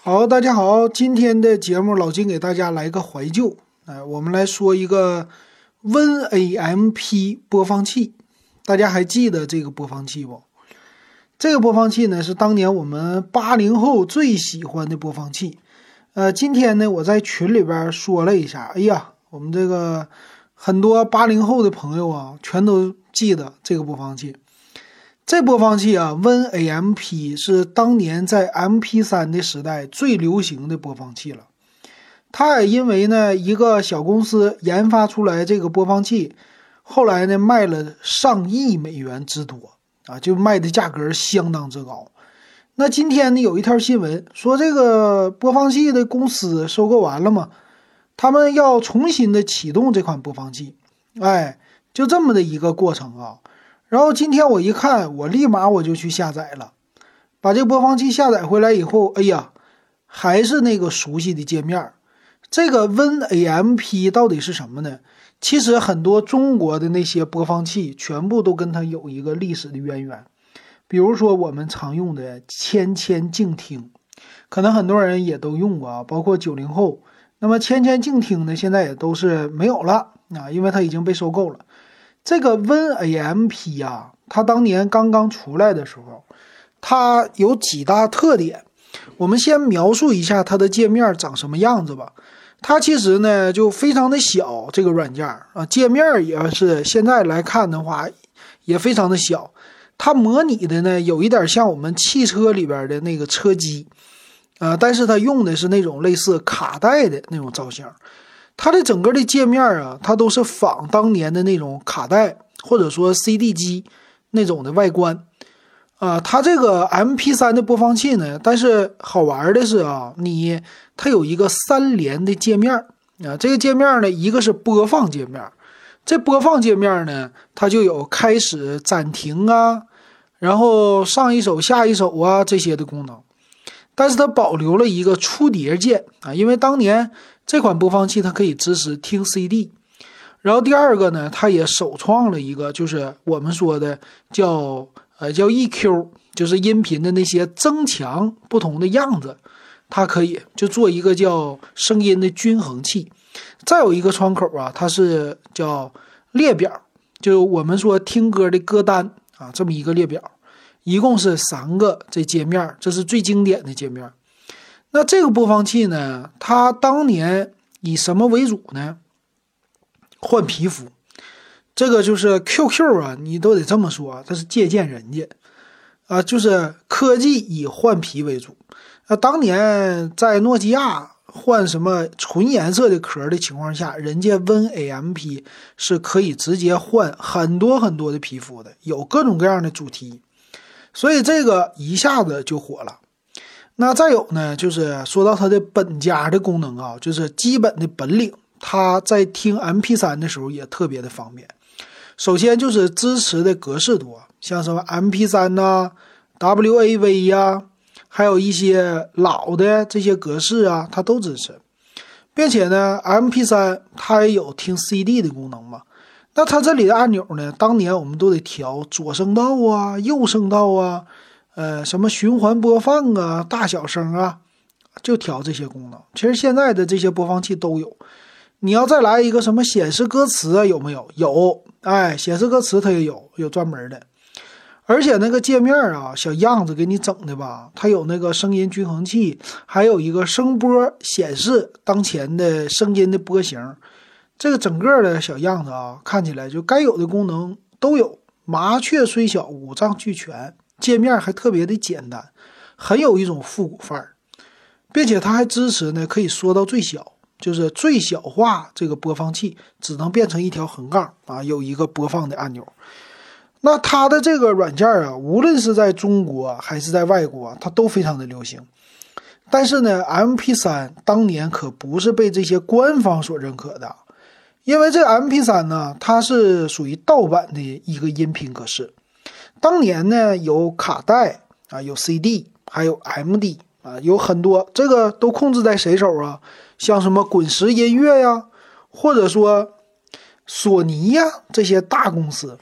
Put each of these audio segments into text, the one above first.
好，大家好，今天的节目老金给大家来个怀旧，哎，我们来说一个 WinAMP 播放器，大家还记得这个播放器不？这个播放器呢是当年我们八零后最喜欢的播放器，呃，今天呢我在群里边说了一下，哎呀，我们这个很多八零后的朋友啊，全都记得这个播放器。这播放器啊，WinAMP 是当年在 MP3 的时代最流行的播放器了。它也因为呢一个小公司研发出来这个播放器，后来呢卖了上亿美元之多啊，就卖的价格相当之高。那今天呢有一条新闻说，这个播放器的公司收购完了嘛，他们要重新的启动这款播放器，哎，就这么的一个过程啊。然后今天我一看，我立马我就去下载了，把这个播放器下载回来以后，哎呀，还是那个熟悉的界面。这个 WinAMP 到底是什么呢？其实很多中国的那些播放器全部都跟它有一个历史的渊源。比如说我们常用的千千静听，可能很多人也都用过啊，包括九零后。那么千千静听呢，现在也都是没有了啊，因为它已经被收购了。这个 WinAMP 呀，它当年刚刚出来的时候，它有几大特点。我们先描述一下它的界面长什么样子吧。它其实呢就非常的小，这个软件啊，界面也是现在来看的话也非常的小。它模拟的呢有一点像我们汽车里边的那个车机，啊，但是它用的是那种类似卡带的那种造型。它的整个的界面啊，它都是仿当年的那种卡带或者说 CD 机那种的外观，啊，它这个 MP3 的播放器呢，但是好玩的是啊，你它有一个三连的界面啊，这个界面呢，一个是播放界面，这播放界面呢，它就有开始、暂停啊，然后上一首、下一首啊这些的功能，但是它保留了一个出碟键啊，因为当年。这款播放器它可以支持听 CD，然后第二个呢，它也首创了一个，就是我们说的叫呃叫 EQ，就是音频的那些增强不同的样子，它可以就做一个叫声音的均衡器。再有一个窗口啊，它是叫列表，就我们说听歌的歌单啊，这么一个列表，一共是三个这界面，这是最经典的界面。那这个播放器呢？它当年以什么为主呢？换皮肤，这个就是 QQ 啊，你都得这么说，它是借鉴人家啊，就是科技以换皮为主。那当年在诺基亚换什么纯颜色的壳的情况下，人家 WinAMP 是可以直接换很多很多的皮肤的，有各种各样的主题，所以这个一下子就火了。那再有呢，就是说到它的本家的功能啊，就是基本的本领，它在听 MP3 的时候也特别的方便。首先就是支持的格式多，像什么 MP3 呐、WAV 呀，还有一些老的这些格式啊，它都支持。并且呢，MP3 它也有听 CD 的功能嘛。那它这里的按钮呢，当年我们都得调左声道啊、右声道啊。呃，什么循环播放啊，大小声啊，就调这些功能。其实现在的这些播放器都有。你要再来一个什么显示歌词啊，有没有？有，哎，显示歌词它也有，有专门的。而且那个界面啊，小样子给你整的吧，它有那个声音均衡器，还有一个声波显示当前的声音的波形。这个整个的小样子啊，看起来就该有的功能都有。麻雀虽小，五脏俱全。界面还特别的简单，很有一种复古范儿，并且它还支持呢，可以缩到最小，就是最小化这个播放器只能变成一条横杠啊，有一个播放的按钮。那它的这个软件啊，无论是在中国还是在外国，它都非常的流行。但是呢，MP3 当年可不是被这些官方所认可的，因为这 MP3 呢，它是属于盗版的一个音频格式。当年呢，有卡带啊，有 CD，还有 MD 啊，有很多，这个都控制在谁手啊？像什么滚石音乐呀，或者说索尼呀这些大公司。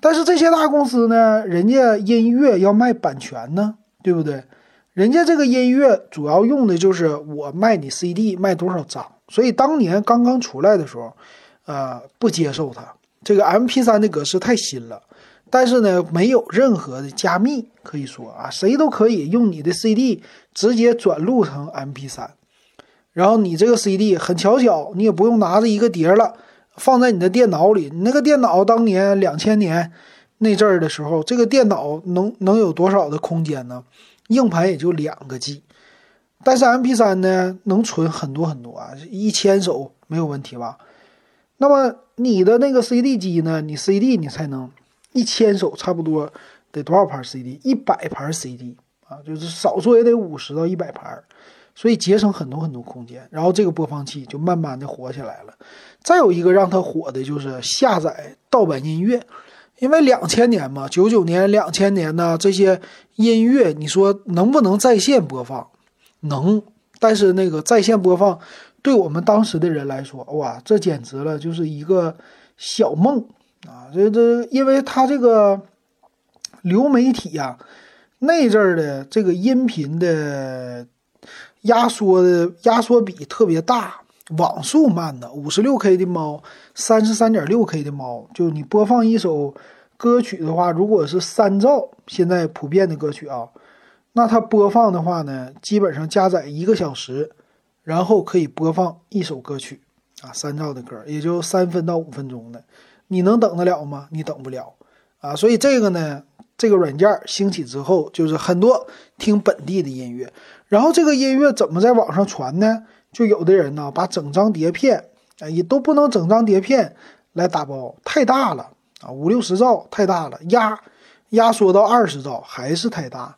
但是这些大公司呢，人家音乐要卖版权呢，对不对？人家这个音乐主要用的就是我卖你 CD 卖多少张，所以当年刚刚出来的时候，呃，不接受它这个 MP3 的格式太新了，但是呢，没有任何的加密，可以说啊，谁都可以用你的 CD 直接转录成 MP3，然后你这个 CD 很巧巧，你也不用拿着一个碟了，放在你的电脑里，你那个电脑当年两千年那阵儿的时候，这个电脑能能有多少的空间呢？硬盘也就两个 G，但是 MP3 呢能存很多很多啊，一千首没有问题吧？那么你的那个 CD 机呢？你 CD 你才能一千首，差不多得多少盘 CD？一百盘 CD 啊，就是少说也得五十到一百盘，所以节省很多很多空间。然后这个播放器就慢慢的火起来了。再有一个让它火的就是下载盗版音乐。因为两千年嘛，九九年、两千年呢这些音乐，你说能不能在线播放？能，但是那个在线播放，对我们当时的人来说，哇，这简直了，就是一个小梦啊！这这，因为它这个流媒体呀，那阵儿的这个音频的压缩的压缩比特别大。网速慢的，五十六 K 的猫，三十三点六 K 的猫，就你播放一首歌曲的话，如果是三兆，现在普遍的歌曲啊，那它播放的话呢，基本上加载一个小时，然后可以播放一首歌曲啊，三兆的歌也就三分到五分钟的，你能等得了吗？你等不了啊，所以这个呢，这个软件兴起之后，就是很多听本地的音乐，然后这个音乐怎么在网上传呢？就有的人呢，把整张碟片，啊，也都不能整张碟片来打包，太大了啊，五六十兆太大了，压压缩到二十兆还是太大，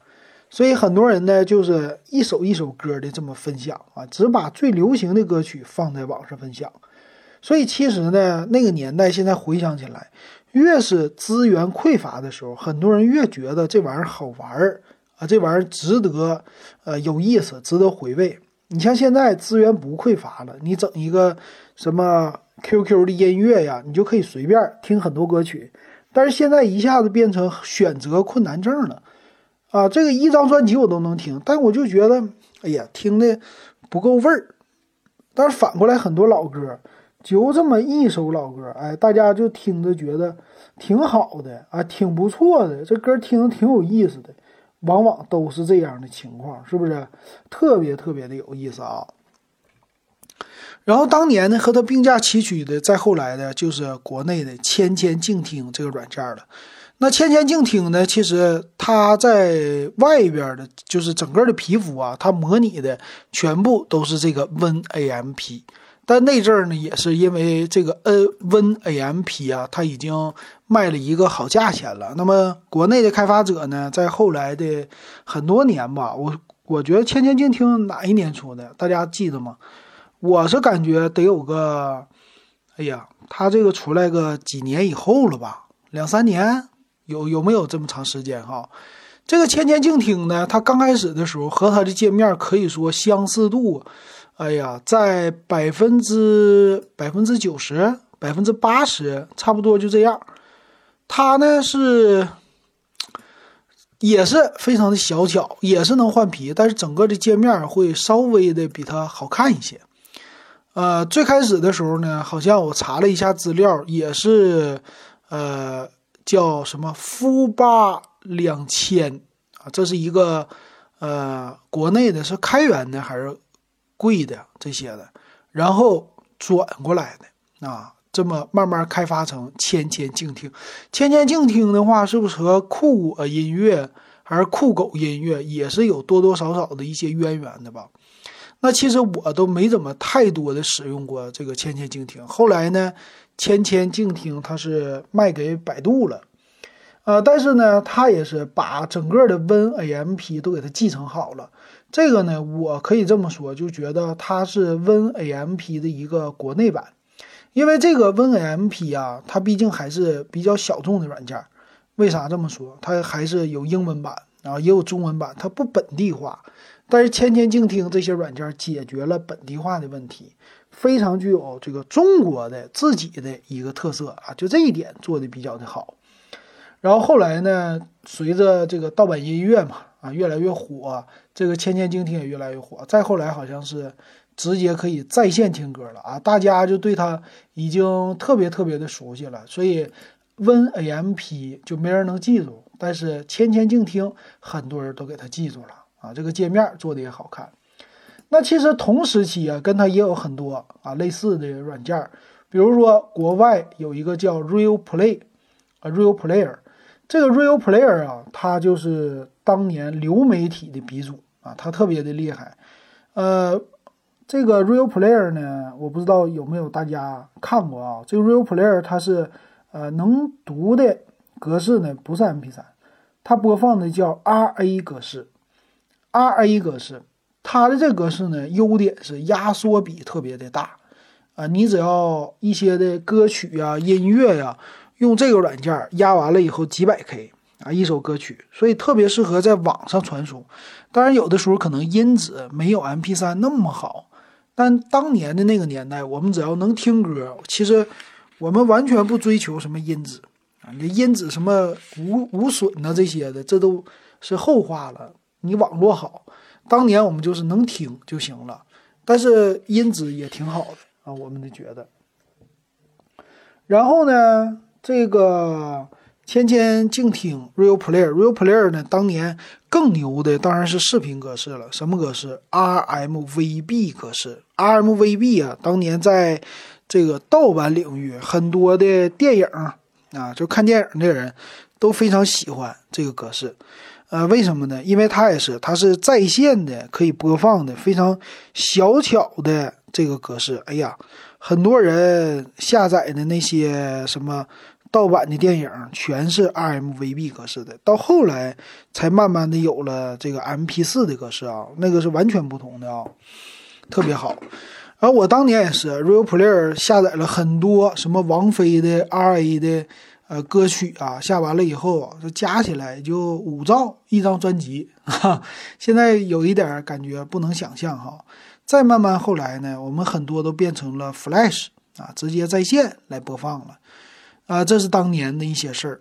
所以很多人呢，就是一首一首歌的这么分享啊，只把最流行的歌曲放在网上分享。所以其实呢，那个年代现在回想起来，越是资源匮乏的时候，很多人越觉得这玩意儿好玩儿啊，这玩意儿值得，呃，有意思，值得回味。你像现在资源不匮乏了，你整一个什么 QQ 的音乐呀，你就可以随便听很多歌曲。但是现在一下子变成选择困难症了，啊，这个一张专辑我都能听，但我就觉得，哎呀，听的不够味儿。但是反过来，很多老歌就这么一首老歌，哎，大家就听着觉得挺好的啊，挺不错的，这歌听着挺有意思的。往往都是这样的情况，是不是特别特别的有意思啊？然后当年呢，和他并驾齐驱的，再后来的就是国内的千千静听这个软件了。那千千静听呢，其实它在外边的，就是整个的皮肤啊，它模拟的全部都是这个 WinAMP。但那阵儿呢，也是因为这个 N WinAMP 啊，它已经卖了一个好价钱了。那么国内的开发者呢，在后来的很多年吧，我我觉得千千静听哪一年出的，大家记得吗？我是感觉得有个，哎呀，它这个出来个几年以后了吧，两三年，有有没有这么长时间哈？这个千千静听呢，它刚开始的时候和它的界面可以说相似度。哎呀，在百分之百分之九十、百分之八十，差不多就这样。它呢是也是非常的小巧，也是能换皮，但是整个的界面会稍微的比它好看一些。呃，最开始的时候呢，好像我查了一下资料，也是呃叫什么富八两千啊，这是一个呃国内的，是开源的还是？贵的这些的，然后转过来的啊，这么慢慢开发成千千静听。千千静听的话，是不是和酷我音乐还是酷狗音乐也是有多多少少的一些渊源的吧？那其实我都没怎么太多的使用过这个千千静听。后来呢，千千静听它是卖给百度了，呃，但是呢，它也是把整个的 WinAMP 都给它继承好了。这个呢，我可以这么说，就觉得它是 WinAMP 的一个国内版，因为这个 WinAMP 啊，它毕竟还是比较小众的软件。为啥这么说？它还是有英文版然后，也有中文版，它不本地化。但是千千静听这些软件解决了本地化的问题，非常具有这个中国的自己的一个特色啊，就这一点做的比较的好。然后后来呢，随着这个盗版音乐嘛，啊，越来越火。这个千千静听也越来越火。再后来好像是直接可以在线听歌了啊，大家就对它已经特别特别的熟悉了。所以 WinAMP 就没人能记住，但是千千静听很多人都给它记住了啊，这个界面做的也好看。那其实同时期啊，跟它也有很多啊类似的软件，比如说国外有一个叫 Real Play，啊 Real Player，这个 Real Player 啊，它就是当年流媒体的鼻祖啊，它特别的厉害。呃，这个 Real Player 呢，我不知道有没有大家看过啊？这个 Real Player 它是呃能读的格式呢，不是 MP3，它播放的叫 RA 格式，RA 格式。它的这格式呢，优点是压缩比特别的大，啊，你只要一些的歌曲呀、音乐呀，用这个软件压完了以后几百 K 啊，一首歌曲，所以特别适合在网上传输。当然，有的时候可能音质没有 MP3 那么好，但当年的那个年代，我们只要能听歌，其实我们完全不追求什么音质啊，你音质什么无无损呐这些的，这都是后话了。你网络好。当年我们就是能听就行了，但是音质也挺好的啊，我们得觉得。然后呢，这个千千静听 Real Player，Real Player 呢，当年更牛的当然是视频格式了，什么格式？RMVB 格式。RMVB 啊，当年在这个盗版领域，很多的电影啊，就看电影的人都非常喜欢这个格式。呃，为什么呢？因为它也是，它是在线的，可以播放的，非常小巧的这个格式。哎呀，很多人下载的那些什么盗版的电影，全是 RMVB 格式的。到后来才慢慢的有了这个 MP4 的格式啊，那个是完全不同的啊，特别好。而我当年也是 Real Player 下载了很多什么王菲的、RA 的。呃，歌曲啊，下完了以后，这加起来就五兆一张专辑，哈，现在有一点感觉不能想象哈。再慢慢后来呢，我们很多都变成了 Flash 啊，直接在线来播放了，啊，这是当年的一些事儿。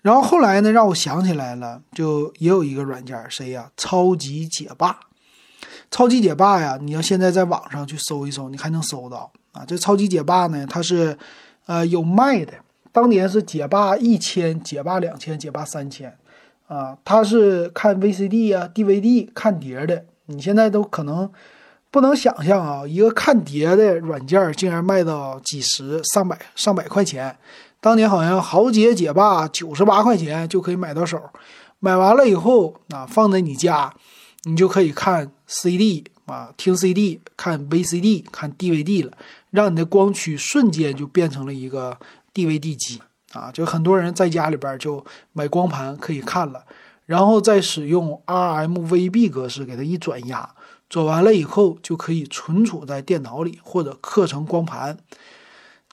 然后后来呢，让我想起来了，就也有一个软件，谁呀？超级解霸，超级解霸呀，你要现在在网上去搜一搜，你还能搜到啊。这超级解霸呢，它是呃有卖的。当年是解霸一千、解霸两千、解霸三千，啊，它是看 VCD 呀、DVD 看碟的。你现在都可能不能想象啊，一个看碟的软件竟然卖到几十、上百、上百块钱。当年好像豪杰解霸九十八块钱就可以买到手，买完了以后啊，放在你家，你就可以看 CD 啊，听 CD、看 VCD、看 DVD 了，让你的光驱瞬间就变成了一个。DVD 机啊，就很多人在家里边就买光盘可以看了，然后再使用 RMVB 格式给它一转压，转完了以后就可以存储在电脑里或者刻成光盘。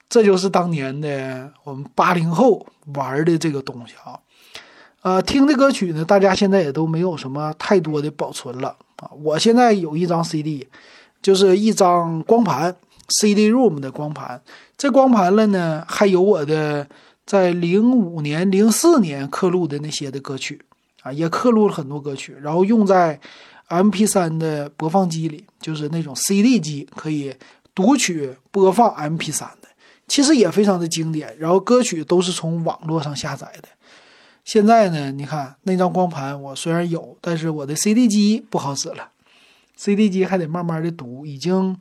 这就是当年的我们八零后玩的这个东西啊。呃，听的歌曲呢，大家现在也都没有什么太多的保存了啊。我现在有一张 CD，就是一张光盘。CD-ROM 的光盘，这光盘了呢，还有我的在零五年、零四年刻录的那些的歌曲啊，也刻录了很多歌曲，然后用在 MP3 的播放机里，就是那种 CD 机可以读取播放 MP3 的，其实也非常的经典。然后歌曲都是从网络上下载的。现在呢，你看那张光盘，我虽然有，但是我的 CD 机不好使了，CD 机还得慢慢的读，已经。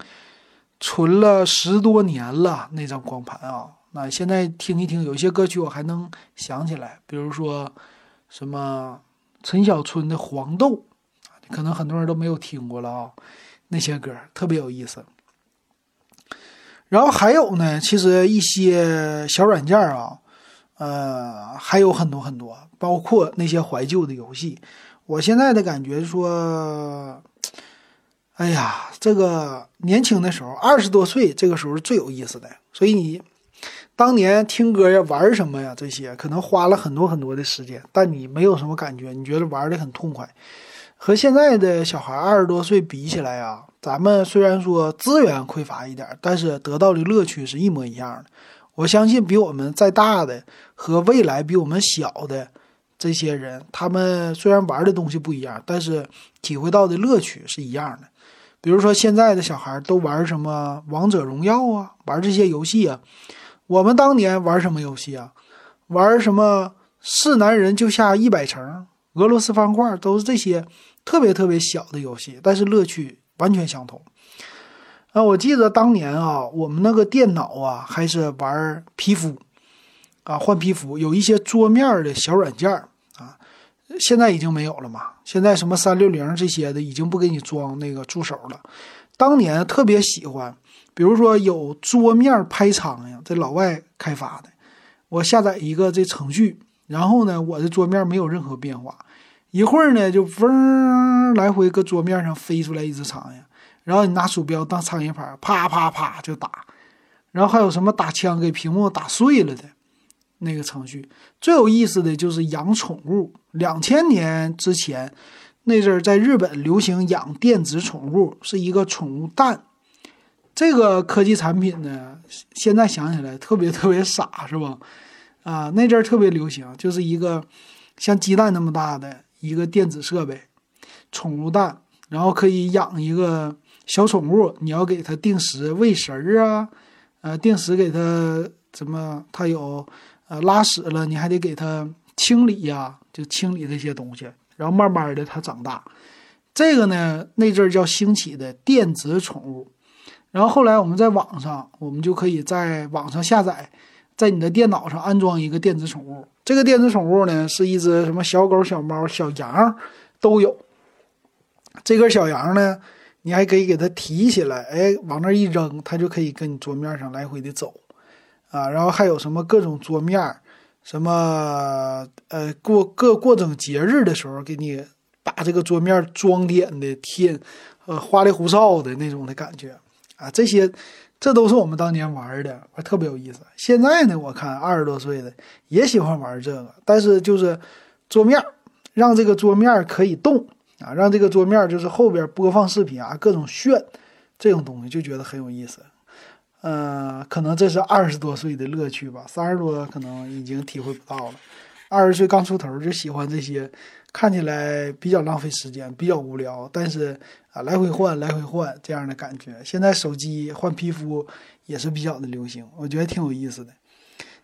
存了十多年了那张光盘啊，那现在听一听，有些歌曲我还能想起来，比如说什么陈小春的《黄豆》，可能很多人都没有听过了啊，那些歌特别有意思。然后还有呢，其实一些小软件啊，呃，还有很多很多，包括那些怀旧的游戏。我现在的感觉说。哎呀，这个年轻的时候，二十多岁，这个时候是最有意思的。所以你当年听歌呀、玩什么呀，这些可能花了很多很多的时间，但你没有什么感觉，你觉得玩的很痛快。和现在的小孩二十多岁比起来啊，咱们虽然说资源匮乏一点，但是得到的乐趣是一模一样的。我相信比我们再大的和未来比我们小的，这些人，他们虽然玩的东西不一样，但是体会到的乐趣是一样的。比如说现在的小孩都玩什么王者荣耀啊，玩这些游戏啊。我们当年玩什么游戏啊？玩什么是男人就下一百层、俄罗斯方块，都是这些特别特别小的游戏，但是乐趣完全相同。啊，我记得当年啊，我们那个电脑啊，还是玩皮肤啊，换皮肤，有一些桌面的小软件啊，现在已经没有了嘛。现在什么三六零这些的，已经不给你装那个助手了。当年特别喜欢，比如说有桌面拍苍蝇，这老外开发的，我下载一个这程序，然后呢，我的桌面没有任何变化，一会儿呢就嗡来回搁桌面上飞出来一只苍蝇。然后你拿鼠标当苍蝇拍，啪啪啪就打。然后还有什么打枪给屏幕打碎了的那个程序。最有意思的就是养宠物。两千年之前那阵儿在日本流行养电子宠物，是一个宠物蛋。这个科技产品呢，现在想起来特别特别傻，是吧？啊，那阵儿特别流行，就是一个像鸡蛋那么大的一个电子设备，宠物蛋，然后可以养一个。小宠物，你要给它定时喂食儿啊，呃，定时给它怎么？它有呃拉屎了，你还得给它清理呀，就清理这些东西，然后慢慢的它长大。这个呢，那阵儿叫兴起的电子宠物。然后后来我们在网上，我们就可以在网上下载，在你的电脑上安装一个电子宠物。这个电子宠物呢，是一只什么小狗、小猫、小羊都有。这根小羊呢？你还可以给它提起来，哎，往那一扔，它就可以跟你桌面上来回的走，啊，然后还有什么各种桌面，什么呃过各过整节日的时候，给你把这个桌面装点的天，呃花里胡哨的那种的感觉，啊，这些这都是我们当年玩的，特别有意思。现在呢，我看二十多岁的也喜欢玩这个，但是就是桌面让这个桌面可以动。啊，让这个桌面就是后边播放视频啊，各种炫，这种东西就觉得很有意思。嗯，可能这是二十多岁的乐趣吧，三十多可能已经体会不到了。二十岁刚出头就喜欢这些，看起来比较浪费时间，比较无聊，但是啊，来回换，来回换这样的感觉。现在手机换皮肤也是比较的流行，我觉得挺有意思的。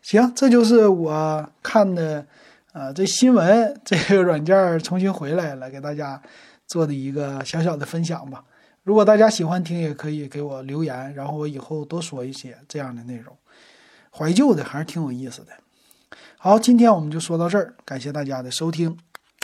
行，这就是我看的。啊，这新闻这个软件重新回来了，给大家做的一个小小的分享吧。如果大家喜欢听，也可以给我留言，然后我以后多说一些这样的内容。怀旧的还是挺有意思的。好，今天我们就说到这儿，感谢大家的收听。